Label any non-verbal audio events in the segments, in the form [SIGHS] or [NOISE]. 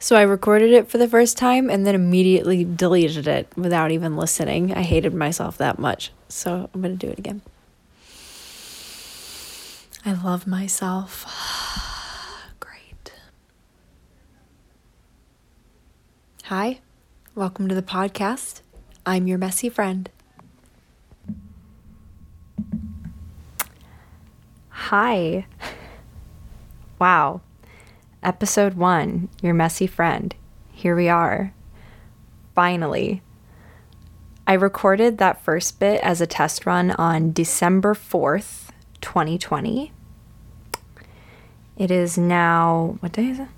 So I recorded it for the first time and then immediately deleted it without even listening. I hated myself that much. So I'm going to do it again. I love myself. [SIGHS] Great. Hi, welcome to the podcast. I'm your messy friend. Hi. [LAUGHS] Wow. Episode one Your Messy Friend. Here we are. Finally. I recorded that first bit as a test run on December 4th, 2020. It is now, what day is it?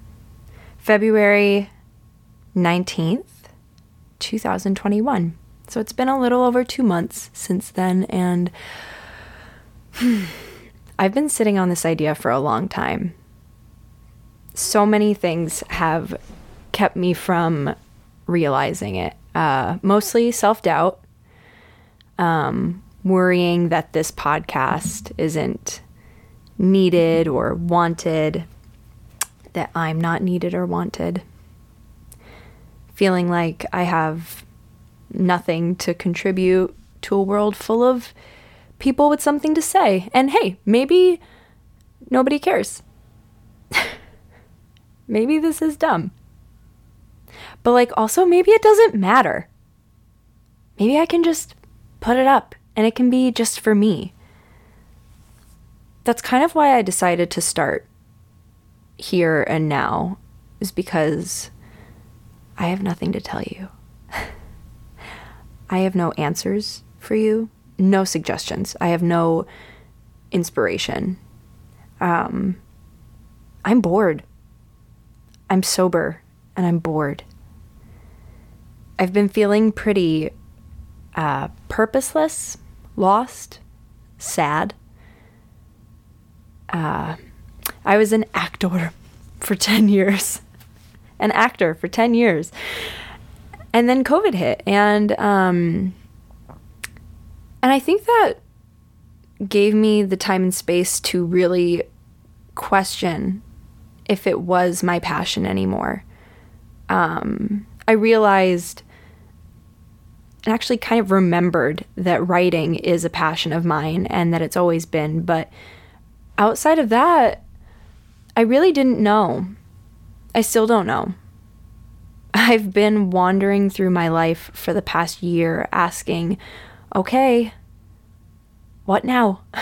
February 19th, 2021. So it's been a little over two months since then, and [SIGHS] I've been sitting on this idea for a long time. So many things have kept me from realizing it. Uh, mostly self doubt, um, worrying that this podcast isn't needed or wanted, that I'm not needed or wanted, feeling like I have nothing to contribute to a world full of people with something to say. And hey, maybe nobody cares. [LAUGHS] maybe this is dumb. But like, also, maybe it doesn't matter. Maybe I can just put it up and it can be just for me. That's kind of why I decided to start here and now, is because I have nothing to tell you. [LAUGHS] I have no answers for you no suggestions. I have no inspiration. Um, I'm bored. I'm sober and I'm bored. I've been feeling pretty uh, purposeless, lost, sad. Uh, I was an actor [LAUGHS] for 10 years, [LAUGHS] an actor for 10 years. And then COVID hit, and um, and I think that gave me the time and space to really question if it was my passion anymore. Um, I realized and actually kind of remembered that writing is a passion of mine and that it's always been. But outside of that, I really didn't know. I still don't know. I've been wandering through my life for the past year asking, okay, what now? [LAUGHS]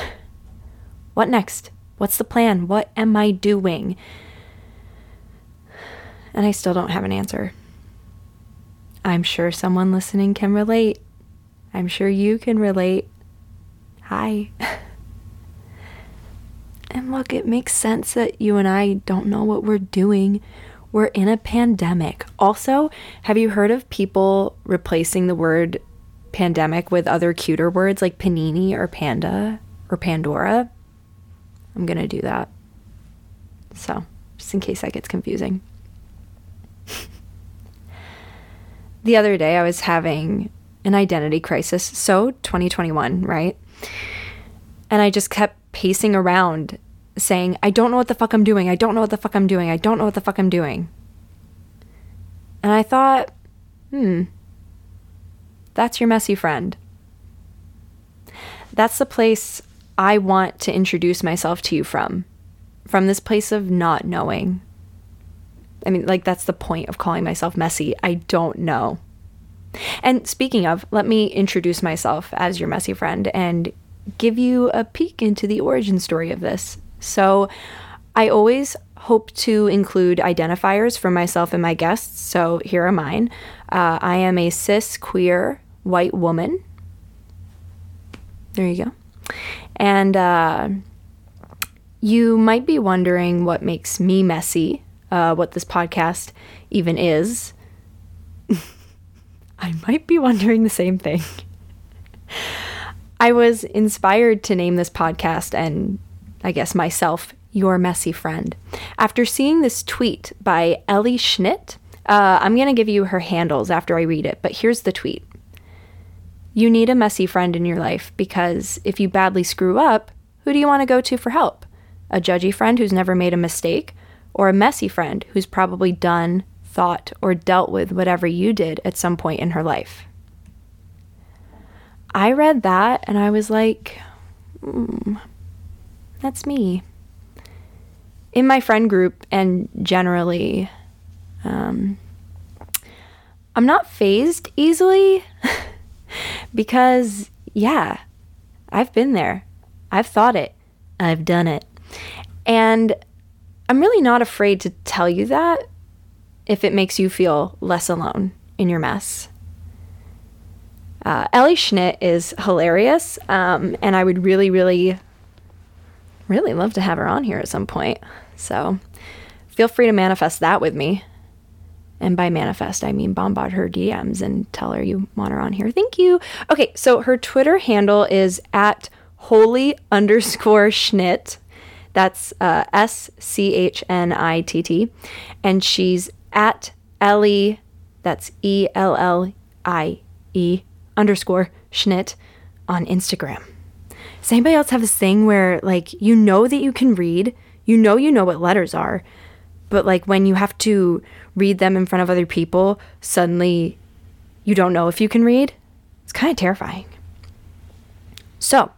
What next? What's the plan? What am I doing? And I still don't have an answer. I'm sure someone listening can relate. I'm sure you can relate. Hi. [LAUGHS] and look, it makes sense that you and I don't know what we're doing. We're in a pandemic. Also, have you heard of people replacing the word pandemic with other cuter words like panini or panda or Pandora, I'm going to do that. So, just in case that gets confusing. The other day, I was having an identity crisis. So, 2021, right? And I just kept pacing around saying, I don't know what the fuck I'm doing. I don't know what the fuck I'm doing. I don't know what the fuck I'm doing. And I thought, hmm, that's your messy friend. That's the place I want to introduce myself to you from. From this place of not knowing. I mean, like, that's the point of calling myself messy. I don't know. And speaking of, let me introduce myself as your messy friend and give you a peek into the origin story of this. So, I always hope to include identifiers for myself and my guests. So, here are mine. Uh, I am a cis, queer, white woman. There you go. And uh, you might be wondering what makes me messy, uh, what this podcast even is. [LAUGHS] I might be wondering the same thing. I was inspired to name this podcast and I guess myself your messy friend after seeing this tweet by Ellie Schnitt. Uh, I'm going to give you her handles after I read it, but here's the tweet. You need a messy friend in your life because if you badly screw up, who do you want to go to for help? A judgy friend who's never made a mistake, or a messy friend who's probably done thought, or dealt with whatever you did at some point in her life. I read that and I was like, mm, that's me. In my friend group and generally, um, I'm not fazed easily [LAUGHS] because, yeah, I've been there. I've thought it. I've done it. And I'm really not afraid to tell you that if it makes you feel less alone in your mess. Uh, Ellie Schnitt is hilarious, um, and I would really, really, really love to have her on here at some point. So feel free to manifest that with me. And by manifest, I mean bombard her DMs and tell her you want her on here. Thank you. Okay, so her Twitter handle is at holy underscore schnitt. That's uh, S C H N I T T. And she's at Ellie, that's E L L I E underscore Schnitt on Instagram. Does anybody else have this thing where, like, you know that you can read, you know you know what letters are, but, like, when you have to read them in front of other people, suddenly you don't know if you can read? It's kind of terrifying. So,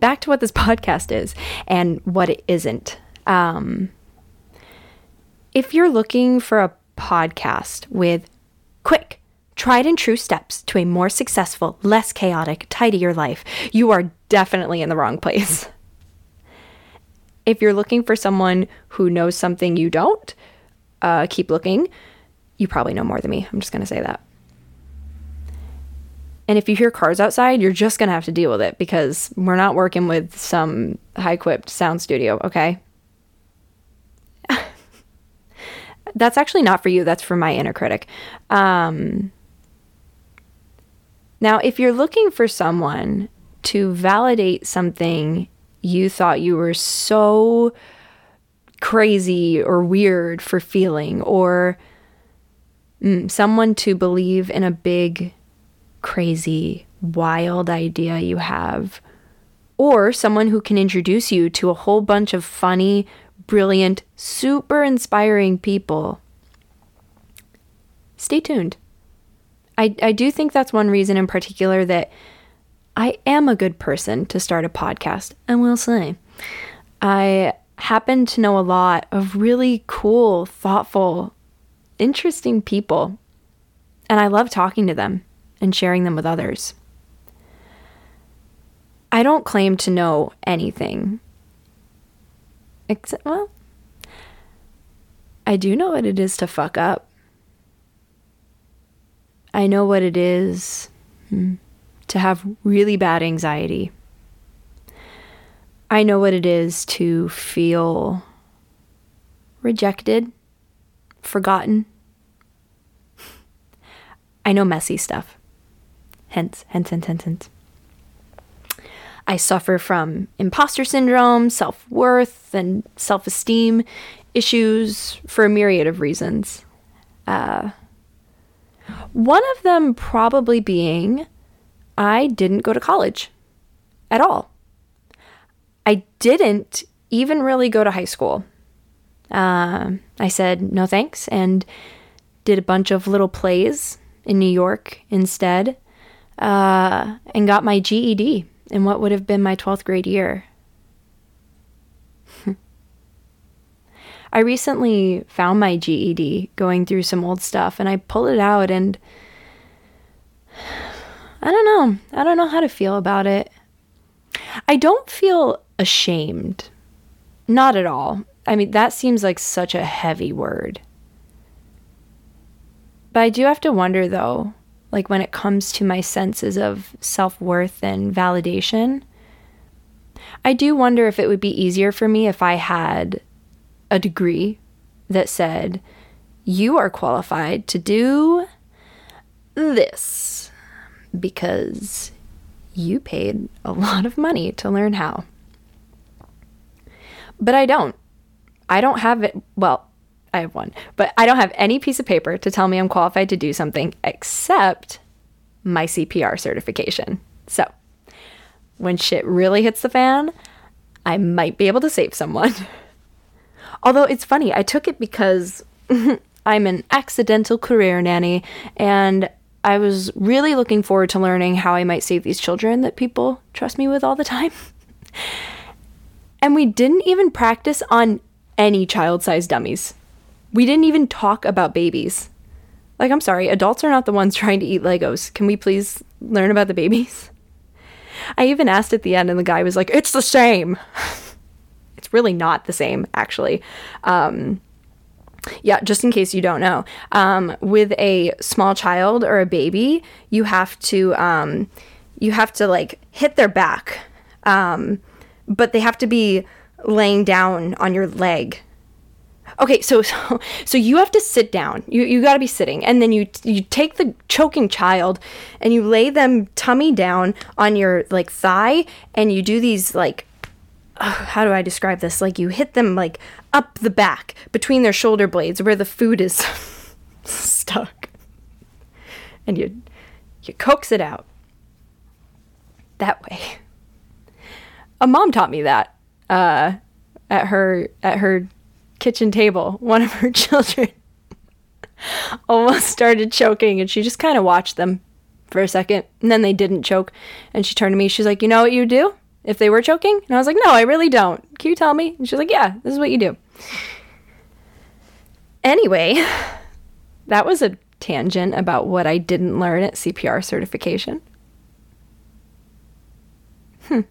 back to what this [LAUGHS] podcast is and what it isn't. Um, if you're looking for a podcast with quick, tried and true steps to a more successful, less chaotic, tidier life, you are definitely in the wrong place. [LAUGHS] If you're looking for someone who knows something you don't, uh, keep looking. You probably know more than me. I'm just going to say that. And if you hear cars outside, you're just going to have to deal with it because we're not working with some high equipped sound studio, okay? [LAUGHS] That's actually not for you, that's for my inner critic. Um, now, if you're looking for someone to validate something you thought you were so crazy or weird for feeling, or mm, someone to believe in a big, crazy, wild idea you have, or someone who can introduce you to a whole bunch of funny, brilliant, super inspiring people. Stay tuned. I, I do think that's one reason in particular that I am a good person to start a podcast, I will say. I happen to know a lot of really cool, thoughtful, interesting people, and I love talking to them and sharing them with others. I don't claim to know anything Except, well, I do know what it is to fuck up. I know what it is hmm, to have really bad anxiety. I know what it is to feel rejected, forgotten. I know messy stuff. Hence, hence, hence, hence, hence. I suffer from imposter syndrome, self worth, and self esteem issues for a myriad of reasons. Uh, one of them probably being I didn't go to college at all. I didn't even really go to high school. Uh, I said no thanks and did a bunch of little plays in New York instead uh, and got my GED in what would have been my 12th grade year. [LAUGHS] I recently found my GED going through some old stuff and I pulled it out and [SIGHS] I don't know. I don't know how to feel about it. I don't feel ashamed. Not at all. I mean, that seems like such a heavy word. But I do have to wonder though like when it comes to my senses of self worth and validation. I do wonder if it would be easier for me if I had a degree that said, you are qualified to do this because you paid a lot of money to learn how. But I don't. I don't have it. Well, I have one, but I don't have any piece of paper to tell me I'm qualified to do something except my CPR certification. So, when shit really hits the fan, I might be able to save someone. [LAUGHS] Although it's funny, I took it because [LAUGHS] I'm an accidental career nanny, and I was really looking forward to learning how I might save these children that people trust me with all the time. [LAUGHS] and we didn't even practice on any child sized dummies. We didn't even talk about babies. Like, I'm sorry, adults are not the ones [LAUGHS] trying to eat Legos. Can we please learn about the babies? I even asked at the end, and the guy was like, It's the same. [LAUGHS] it's really not the same, actually. Um, yeah, just in case you don't know, um, with a small child or a baby, you have to um, you have to like hit their back, um, but they have to be laying down on your leg. Okay, so [LAUGHS] so, so you have to sit down. You you got to be sitting, and then you you take the choking child, and you lay them tummy down on your like thigh, and you do these like [SIGHS] how do I describe this? Like you hit them like up the back between their shoulder blades where the food is [LAUGHS] stuck. And you you coax it out. That way. A mom taught me that uh, at her at her kitchen table. One of her [LAUGHS] children almost started choking and she just kind of watched them for a second and then they didn't choke and she turned to me she's like you know what you do if they were choking? And I was like, no, I really don't. Can you tell me? And she's like, yeah, this is what you do. Anyway, [SIGHS] that was a tangent about what I didn't learn at CPR certification. Hmm.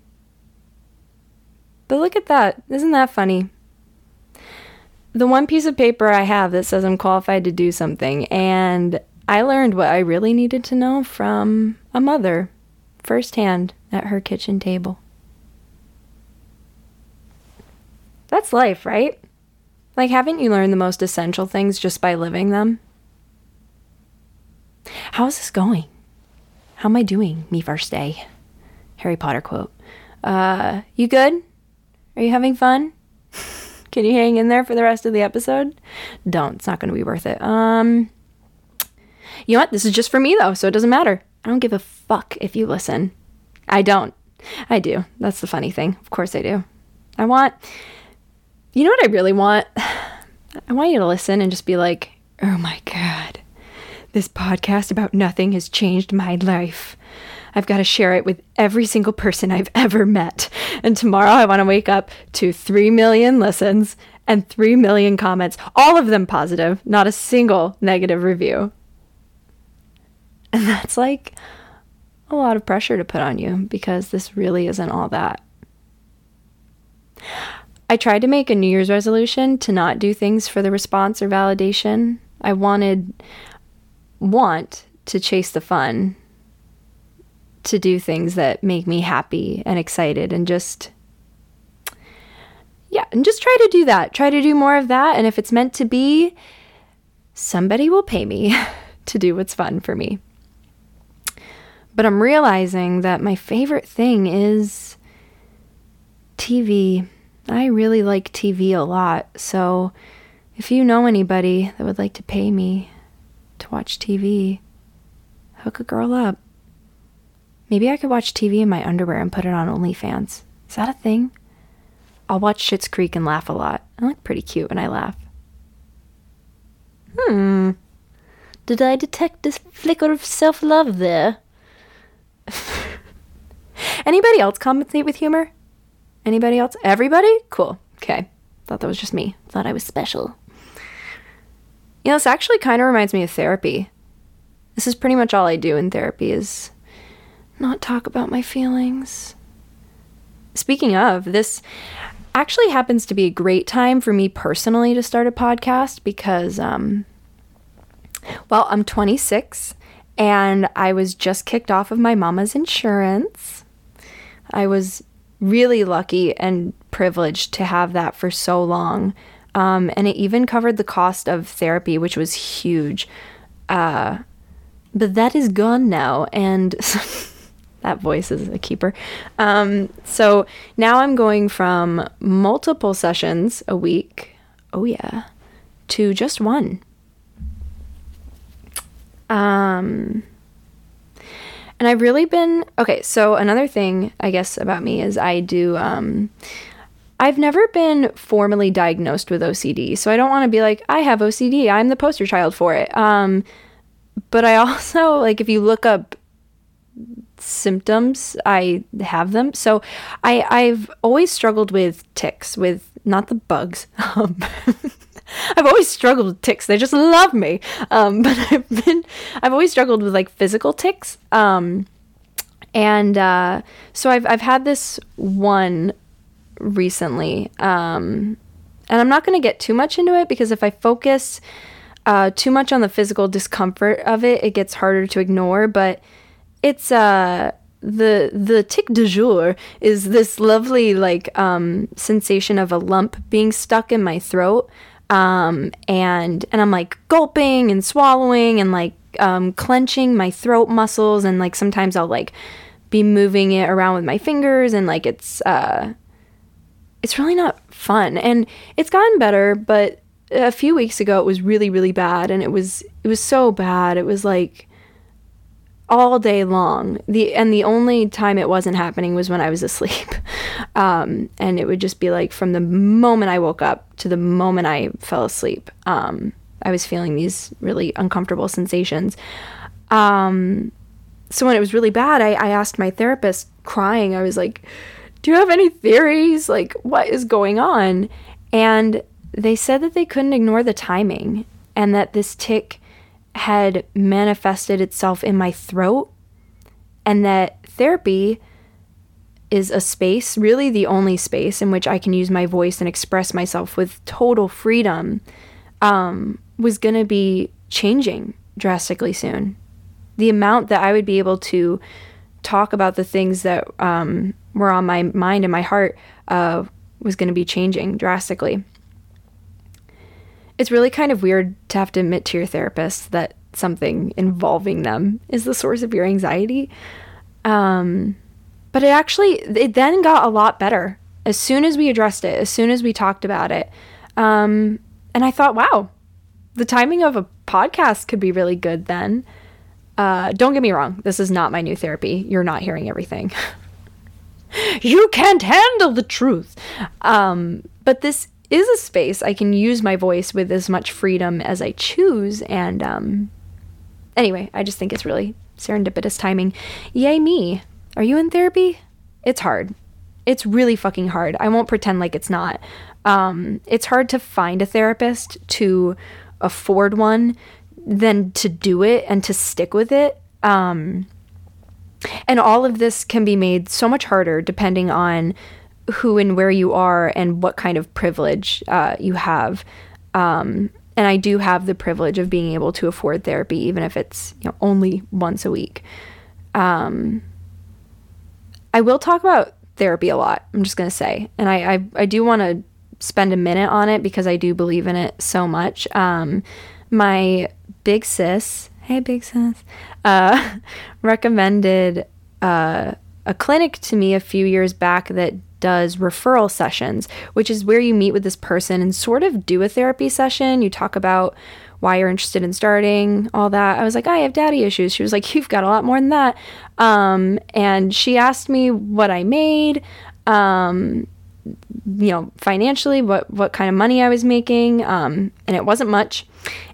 But look at that. Isn't that funny? The one piece of paper I have that says I'm qualified to do something, and I learned what I really needed to know from a mother firsthand at her kitchen table. That's life, right? Like, haven't you learned the most essential things just by living them? How's this going? How am I doing, me first day? Harry Potter quote. Uh, you good? Are you having fun? Can you hang in there for the rest of the episode? Don't. It's not going to be worth it. Um, you know what? This is just for me, though, so it doesn't matter. I don't give a fuck if you listen. I don't. I do. That's the funny thing. Of course I do. I want you know what I really want? [SIGHS] I want you to listen and just be like, oh my God, this podcast about nothing has changed my life. I've got to share it with every single person I've [LAUGHS] ever met. And tomorrow I want to wake up to 3 million listens and 3 million comments, all of them positive, not a single negative review. And that's like a lot of pressure to put on you because this really isn't all that. I tried to make a New Year's resolution to not do things for the response or validation. I wanted want to chase the fun, to do things that make me happy and excited and just yeah, and just try to do that. Try to do more of that and if it's meant to be, somebody will pay me [LAUGHS] to do what's fun for me. But I'm realizing that my favorite thing is TV I really like TV a lot, so if you know anybody that would like to pay me to watch TV, hook a girl up. Maybe I could watch TV in my underwear and put it on OnlyFans. Is that a thing? I'll watch Schitt's Creek and laugh a lot. I look pretty cute when I laugh. Hmm. Did I detect a flicker of self love there? [LAUGHS] Anybody else compensate with humor? Anybody else? Everybody? Cool. Okay. Thought that was just me. Thought I was special. You know, this actually kind of reminds me of therapy. This is pretty much all I do in therapy is not talk about my feelings. Speaking of, this actually happens to be a great time for me personally to start a podcast because um well, I'm 26 and I was just kicked off of my mama's insurance. I was really lucky and privileged to have that for so long. Um, and it even covered the cost of therapy, which was huge. Uh, but that is gone now, and [LAUGHS] that voice is a keeper. Um, so now I'm going from multiple sessions a week, oh yeah, to just one. Um, and I've really been okay. So another thing, I guess, about me is I do. Um, I've never been formally diagnosed with OCD, so I don't want to be like, I have OCD. I'm the poster child for it. Um, but I [LAUGHS] also, like, if you look up symptoms, I have them. So I, I've always struggled with ticks, with not the bugs. [LAUGHS] Um, [LAUGHS] I've always struggled with ticks. They just love me. Um, [LAUGHS] but I've been, I've always struggled with like physical tics. Um, and uh, so I've, I've had this one recently. Um, and I'm not going to get too much into it because if I focus uh, too much on the physical discomfort of it, it gets harder to ignore. But it's uh, the the tic du jour is this lovely like um, sensation of a lump being stuck in my throat, um, and and I'm like gulping and swallowing and like um, clenching my throat muscles, and like sometimes I'll like be moving it around with my fingers, and like it's uh, it's really not fun. And it's gotten better, but a few weeks ago it was really really bad and it was it was so bad. It was like all day long. The and the only time it wasn't happening was when I was asleep. [LAUGHS] Um, and it would just be like from the moment I woke up to the moment I fell asleep. Um, I was feeling these really uncomfortable sensations. Um, so when it was really bad, I, I asked my therapist, crying, I was like, do you have any theories? Like, what is going on? And they said that they couldn't ignore the timing and that this tic had manifested itself in my throat and that therapy is a space, really the only space in which I can use my voice and express myself with total freedom, um, was going to be changing drastically soon. The amount that I would be able to talk about the things that um, were on my mind and my heart uh, was going to be changing drastically. It's really kind of weird to have to admit to your therapist that something involving them is the source of your anxiety. Um, but it actually, it then got a lot better as soon as we addressed it, as soon as we talked about it. Um, and I thought, wow, the timing of a podcast could be really good then. Uh, don't get me wrong, this is not my new therapy. You're not hearing everything. [LAUGHS] you can't handle the truth. Um, but this is a space I can use my voice with as much freedom as I choose. And um, anyway, I just think it's really serendipitous timing. Yay, me. Are you in therapy? It's hard. It's really fucking hard. I won't pretend like it's not. Um, it's hard to find a therapist to afford one then to do it and to stick with it. Um, and all of this can be made so much harder depending on who and where you are and what kind of privilege uh, you have. Um, and I do have the privilege of being able to afford therapy, even if it's you know only once a week. Um, I will talk about therapy a lot. I'm just gonna say, and I I, I do want to spend a minute on it because I do believe in it so much. Um, my big sis, hey big sis, uh, [LAUGHS] recommended uh, a clinic to me a few years back that does referral sessions, which is where you meet with this person and sort of do a therapy session. You talk about why you're interested in starting, all that. I was like, I have daddy issues. She was like, You've got a lot more than that. Um, and she asked me what I made. Um, you know, financially, what what kind of money I was making, um, and it wasn't much.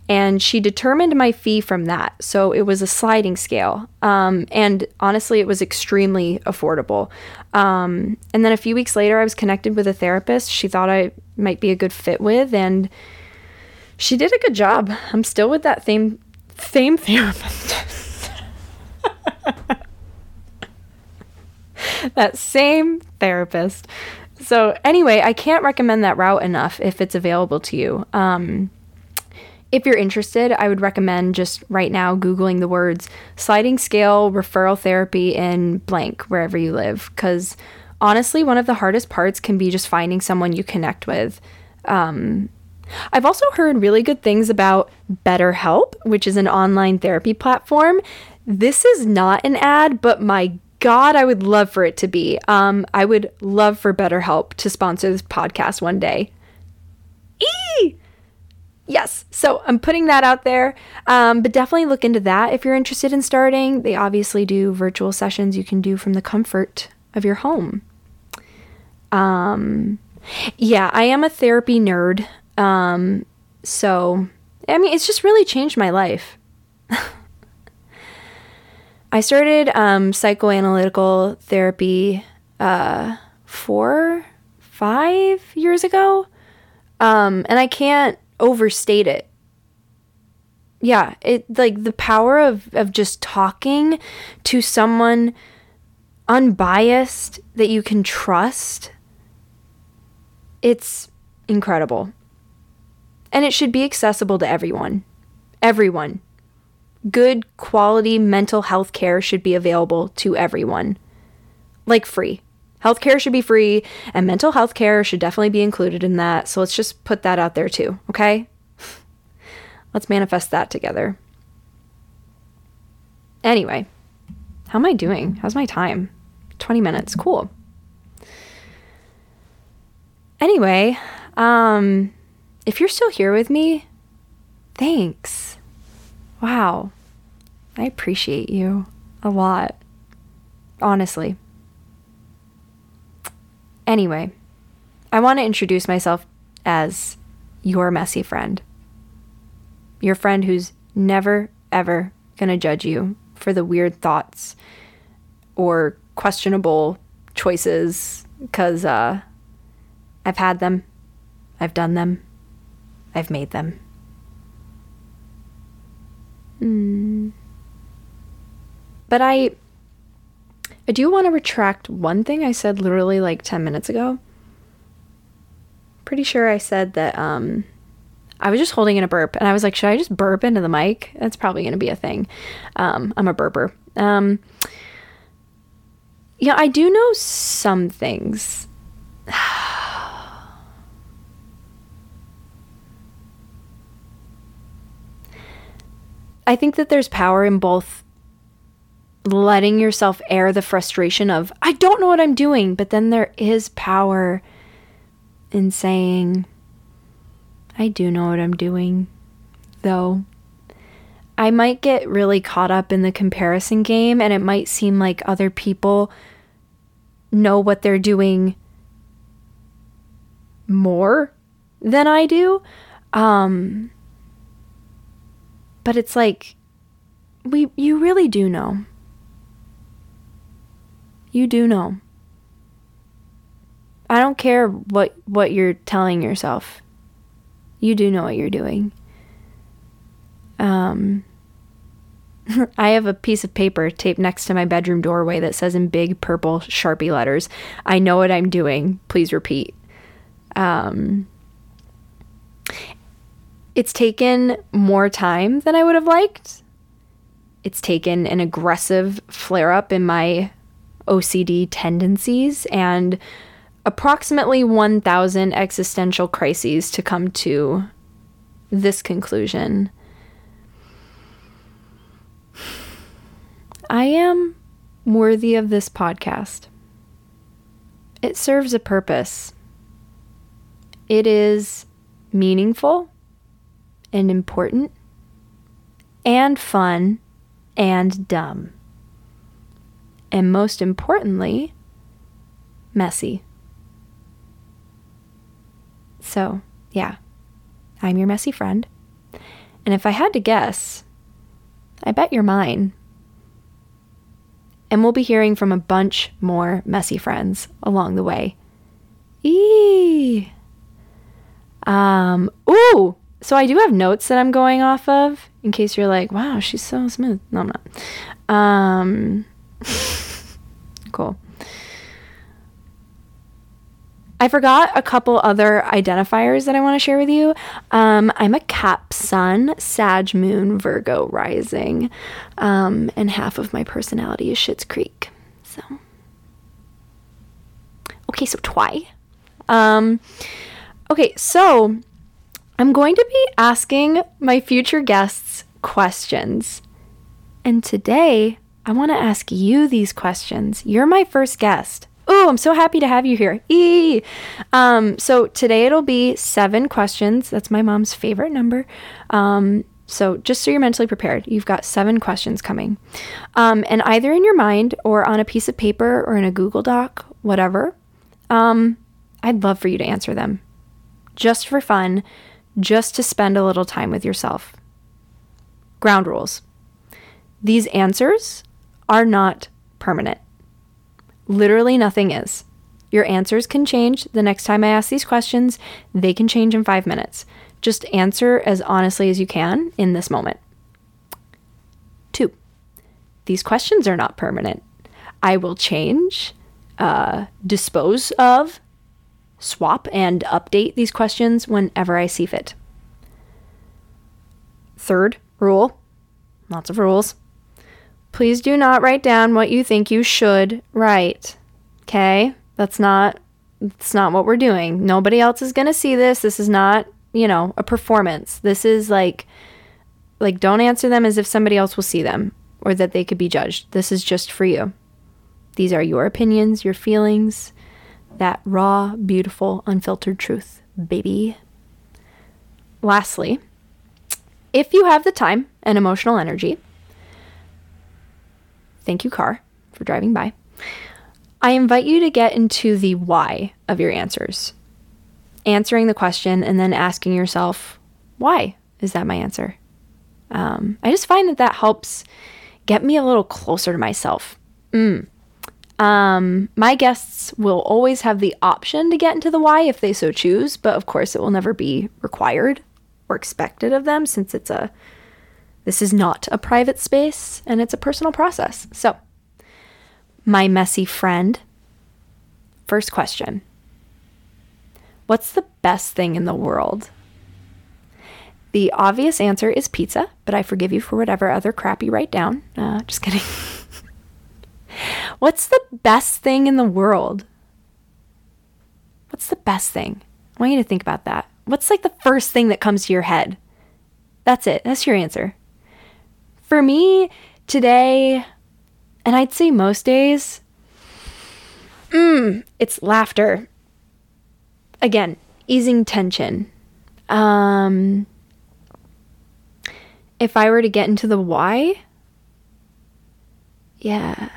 And she determined my fee from that, so it was a sliding scale. Um, and honestly, it was extremely affordable. Um, and then a few weeks later, I was connected with a therapist she thought I might be a good fit with, and she did a good job. I'm still with that same same [LAUGHS] therapist. [LAUGHS] that same therapist. So, anyway, I can't recommend that route enough if it's available to you. Um, if you're interested, I would recommend just right now Googling the words sliding scale referral therapy in blank wherever you live. Because honestly, one of the hardest parts can be just finding someone you connect with. Um, I've also heard really good things about BetterHelp, which is an online therapy platform. This is not an ad, but my God, I would love for it to be. Um, I would love for BetterHelp to sponsor this podcast one day. Yes, so I'm putting that out there, um, but definitely look into that if you're interested in starting. They obviously do virtual sessions you can do from the comfort of your home. Um, Yeah, I am a therapy nerd. Um, so, I mean, it's just really changed my life. [LAUGHS] I started um, psychoanalytical therapy uh, four, five years ago. Um, and I can't overstate it. Yeah, it like the power of, of just talking to someone unbiased that you can trust. It's incredible. And it should be accessible to everyone. Everyone. Good quality mental health care should be available to everyone. Like free. Healthcare should be free, and mental health care should definitely be included in that. So let's just put that out there too, okay? [LAUGHS] Let's manifest that together. Anyway, how am I doing? How's my time? 20 minutes. Cool. Anyway, um, if you're still here with me, thanks. Wow. I appreciate you a lot. Honestly. Anyway, I want to introduce myself as your messy friend. Your friend who's never, ever going to judge you for the weird thoughts or questionable choices because uh, I've had them, I've done them, I've made them. Mm. But I I do want to retract one thing I said literally like 10 minutes ago. Pretty sure I said that um I was just holding in a burp and I was like, should I just burp into the mic? That's probably going to be a thing. Um, I'm a burper. Um, yeah, I do know some things. [SIGHS] I think that there's power in both letting yourself air the frustration of, I don't know what I'm doing, but then there is power in saying, I do know what I'm doing, though. I might get really caught up in the comparison game, and it might seem like other people know what they're doing more than I do. Um, but it's like we you really do know. You do know. I don't care what what you're telling yourself. You do know what you're doing. Um [LAUGHS] I have a piece of paper taped next to my bedroom doorway that says in big purple Sharpie letters, I know what I'm doing. Please repeat. Um, it's taken more time than I would have liked. It's taken an aggressive flare up in my OCD tendencies and approximately 1,000 existential crises to come to this conclusion. I am worthy of this podcast. It serves a purpose. It is meaningful and important and fun and dumb. And most importantly, messy. So, yeah, I'm your messy friend. And if I had to guess, I bet you're mine. And we'll be hearing from a bunch more messy friends along the way. Eee. Um, ooh, so I do have notes that I'm going off of in case you're like, wow, she's so smooth. No, I'm not. Um, [LAUGHS] cool. I forgot a couple other identifiers that I want to share with you. Um, I'm a Cap Sun, Sag Moon, Virgo rising, um, and half of my personality is Schitt's Creek. So, okay, so twi. Um, okay, so I'm going to be asking my future guests questions, and today I want to ask you these questions. You're my first guest. Oh, I'm so happy to have you here. Eee. Um, so today it'll be seven questions. That's my mom's favorite number. Um, so just so you're mentally prepared, you've got seven questions coming. Um, and either in your mind or on a piece of paper or in a Google Doc, whatever, um, I'd love for you to answer them just for fun, just to spend a little time with yourself. Ground rules. These answers are not permanent. Literally nothing is. Your answers can change the next time I ask these questions. They can change in five minutes. Just answer as honestly as you can in this moment. Two, these questions are not permanent. I will change, uh, dispose of, swap, and update these questions whenever I see fit. Third rule lots of rules. Please do not write down what you think you should write. Okay? That's not that's not what we're doing. Nobody else is going to see this. This is not, you know, a performance. This is like like don't answer them as if somebody else will see them or that they could be judged. This is just for you. These are your opinions, your feelings, that raw, beautiful, unfiltered truth, baby. Lastly, if you have the time and emotional energy, thank you, car, for driving by. I invite you to get into the why of your answers. Answering the question and then asking yourself, why is that my answer? Um, I just find that that helps get me a little closer to myself. Mm. Um, my guests will always have the option to get into the why if they so choose, but of course it will never be required or expected of them since it's a this is not a private space and it's a personal process. So, my messy friend. First question What's the best thing in the world? The obvious answer is pizza, but I forgive you for whatever other crap you write down. Uh, just kidding. [LAUGHS] What's the best thing in the world? What's the best thing? I want you to think about that. What's like the first thing that comes to your head? That's it. That's your answer. For me, today, and I'd say most days, mm, it's laughter. Again, easing tension. Um, if I were to get into the why, yeah,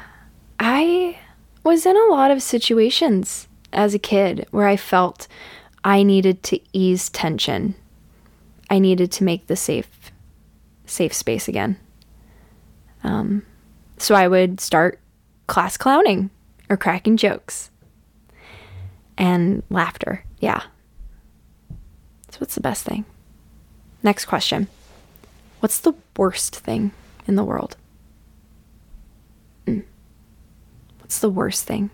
I was in a lot of situations as a kid where I felt I needed to ease tension. I needed to make the safe safe space again. Um, so I would start class clowning or cracking jokes and laughter. Yeah. So, what's the best thing? Next question What's the worst thing in the world? Mm. What's the worst thing?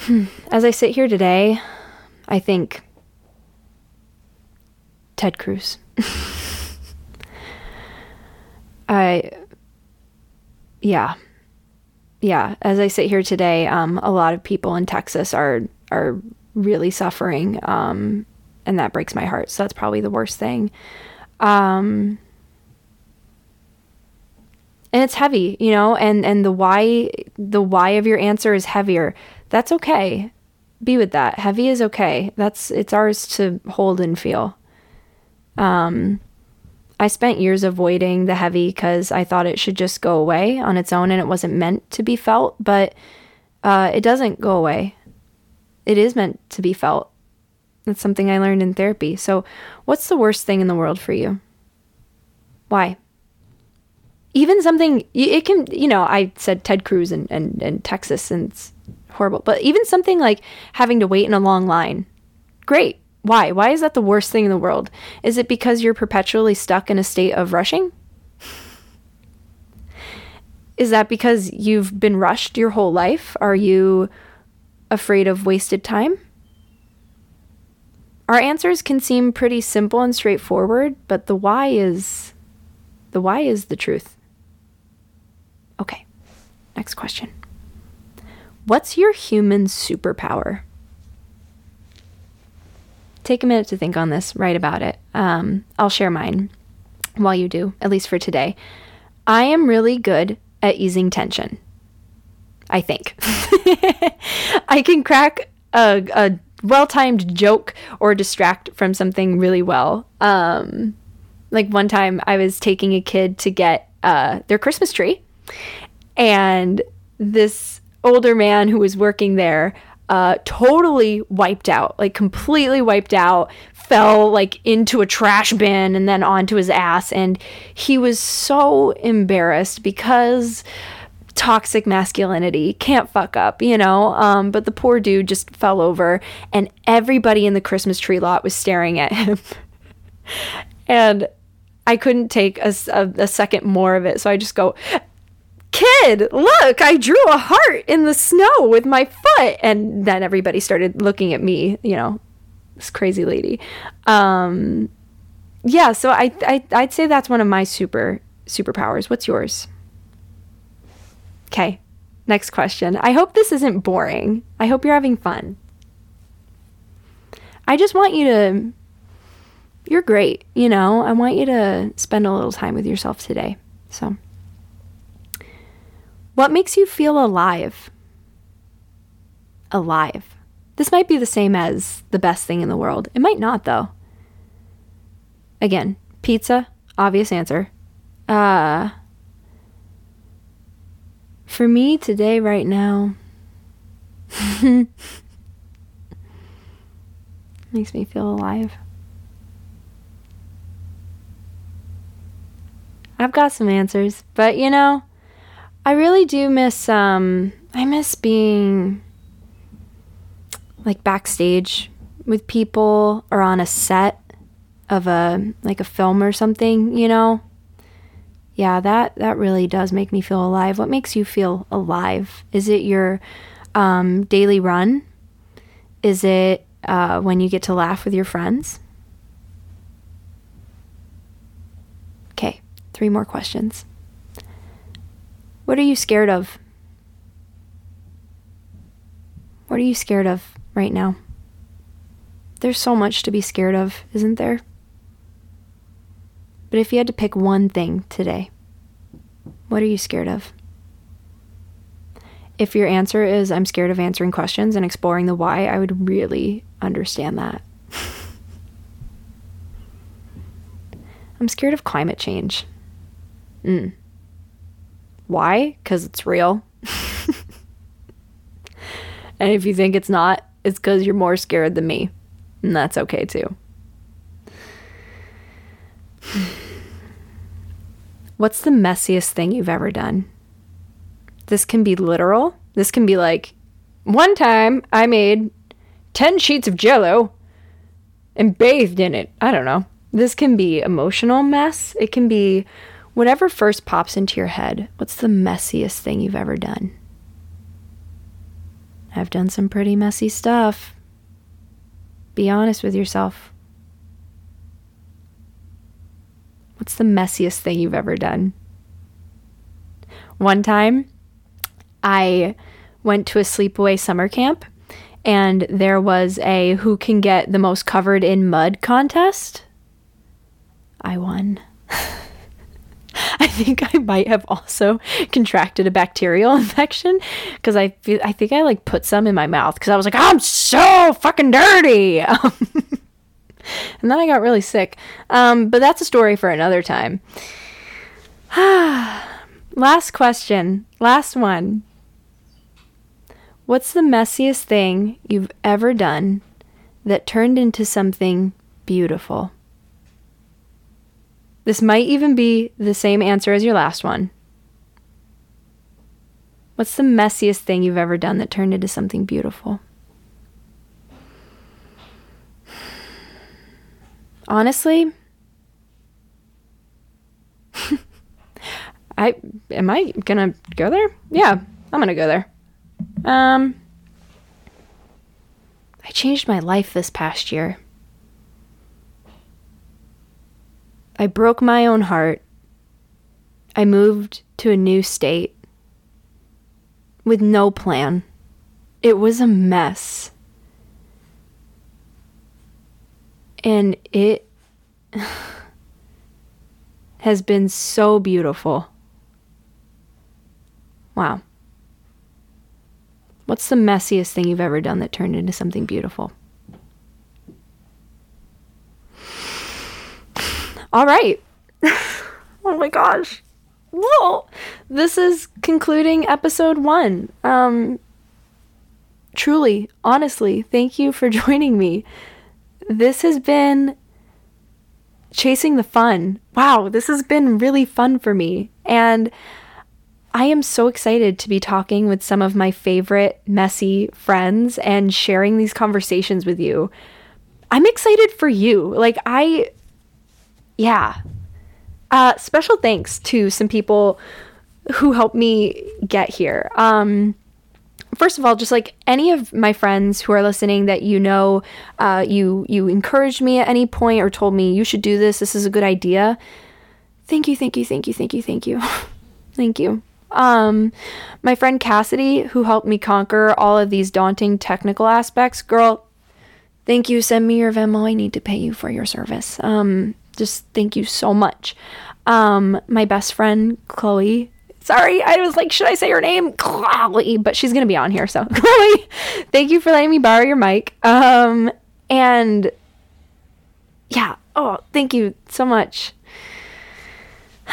Hmm. As I sit here today, I think Ted Cruz. [LAUGHS] I, yeah, yeah. As I sit here today, um, a lot of people in Texas are are really suffering, um, and that breaks my heart. So that's probably the worst thing. Um, and it's heavy, you know, and and the why the why of your answer is heavier. That's okay. Be with that. Heavy is okay. That's it's ours to hold and feel. Um I spent years avoiding the heavy because I thought it should just go away on its own and it wasn't meant to be felt, but uh, it doesn't go away. It is meant to be felt. That's something I learned in therapy. So, what's the worst thing in the world for you? Why? Even something, it can, you know, I said Ted Cruz and, and, and Texas, and it's horrible, but even something like having to wait in a long line. Great. Why? Why is that the worst thing in the world? Is it because you're perpetually stuck in a state of rushing? Is that because you've been rushed your whole life? Are you afraid of wasted time? Our answers can seem pretty simple and straightforward, but the why is the why is the truth. Okay. Next question. What's your human superpower? Take a minute to think on this, write about it. Um, I'll share mine while you do, at least for today. I am really good at easing tension. I think. [LAUGHS] I can crack a, a well timed joke or distract from something really well. Um, like one time I was taking a kid to get uh, their Christmas tree, and this older man who was working there uh, totally wiped out, like completely wiped out, fell like into a trash bin and then onto his ass. And he was so embarrassed because toxic masculinity can't fuck up, you know? Um, but the poor dude just fell over and everybody in the Christmas tree lot was staring at him. [LAUGHS] and I couldn't take a, a, a second more of it. So I just go, kid, look, I drew a heart in the snow with my foot. And then everybody started looking at me, you know, this crazy lady. Um, yeah, so I, I, I'd say that's one of my super superpowers. What's yours? Okay, next question. I hope this isn't boring. I hope you're having fun. I just want you to, you're great, you know? I want you to spend a little time with yourself today. So. What makes you feel alive? Alive. This might be the same as the best thing in the world. It might not, though. Again, pizza, obvious answer. Uh, for me today, right now, [LAUGHS] makes me feel alive. I've got some answers, but you know, I really do miss um I miss being like backstage with people or on a set of a like a film or something, you know? Yeah, that that really does make me feel alive. What makes you feel alive? Is it your um, daily run? Is it uh, when you get to laugh with your friends? Okay, three more questions. What are you scared of? What are you scared of right now? There's so much to be scared of, isn't there? But if you had to pick one thing today, what are you scared of? If your answer is I'm scared of answering questions and exploring the why, I would really understand that. [LAUGHS] I'm scared of climate change. Mm. Why? Because it's real. and if you think it's not, it's because you're more scared than me. And that's okay too. What's the messiest thing you've ever done? This can be literal. This can be like, one time I made 10 sheets of jello and bathed in it. I don't know. This can be emotional mess. It can be Whatever first pops into your head, what's the messiest thing you've ever done? I've done some pretty messy stuff. Be honest with yourself. What's the messiest thing you've ever done? One time, I went to a sleepaway summer camp and there was a who can get the most covered in mud contest. I won. [LAUGHS] [LAUGHS] I think I might have also contracted a bacterial [LAUGHS] infection because I feel, I think I like put some in my mouth because I was like, I'm so fucking dirty. [LAUGHS] and then I got really sick. Um, but that's a story for another time. [SIGHS] last question. Last one. What's the messiest thing you've ever done that turned into something beautiful? This might even be the same answer as your last one. What's the messiest thing you've ever done that turned into something beautiful? Honestly, [LAUGHS] I am I gonna go there? Yeah, I'm gonna go there. Um, I changed my life this past year. I broke my own heart. I moved to a new state with no plan. It was a mess. And it [SIGHS] has been so beautiful. Wow. What's the messiest thing you've ever done that turned into something beautiful? All right. [LAUGHS] oh my gosh. whoa, this is concluding episode one. Um, truly, honestly, thank you for [LAUGHS] joining me. This has been chasing the fun. Wow, this has been really fun for me. And I am so excited to be talking with some of my favorite messy friends and sharing these conversations with you. I'm excited for you. Like, I, yeah. Uh, special thanks to some people who helped me get here. Um, first of all, just like any of my friends who are listening that you know, uh, you you encouraged me at any point or told me you should do this. This is a good idea. Thank you, thank you, thank you, thank you, thank you, [LAUGHS] thank you. Um, my friend Cassidy, who helped me conquer all of these daunting technical aspects, girl, thank you. Send me your Venmo. I need to pay you for your service. Um, just thank you so much. Um, my best friend Chloe, Sorry, I was like, should I say her name? Chloe, but she's gonna be on here. So [LAUGHS] Chloe, thank you for letting me borrow your mic. Um, and yeah, oh, thank you so much. [SIGHS]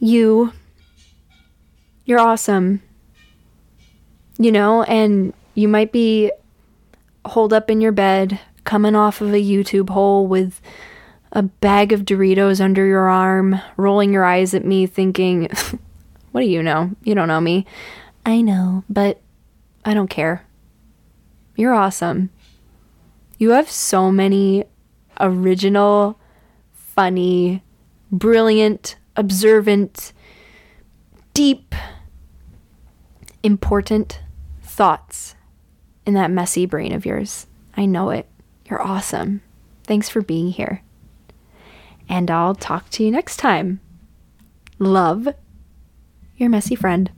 You, you're awesome. You know, and you might be holed up in your bed, coming off of a YouTube hole with a bag of Doritos under your arm, rolling your eyes at me, thinking, [LAUGHS] What do you know? You don't know me. I know, but I don't care. You're awesome. You have so many original, funny, brilliant, observant, deep, important thoughts in that messy brain of yours. I know it. You're awesome. Thanks for being here. And I'll talk to you next time. Love your messy friend.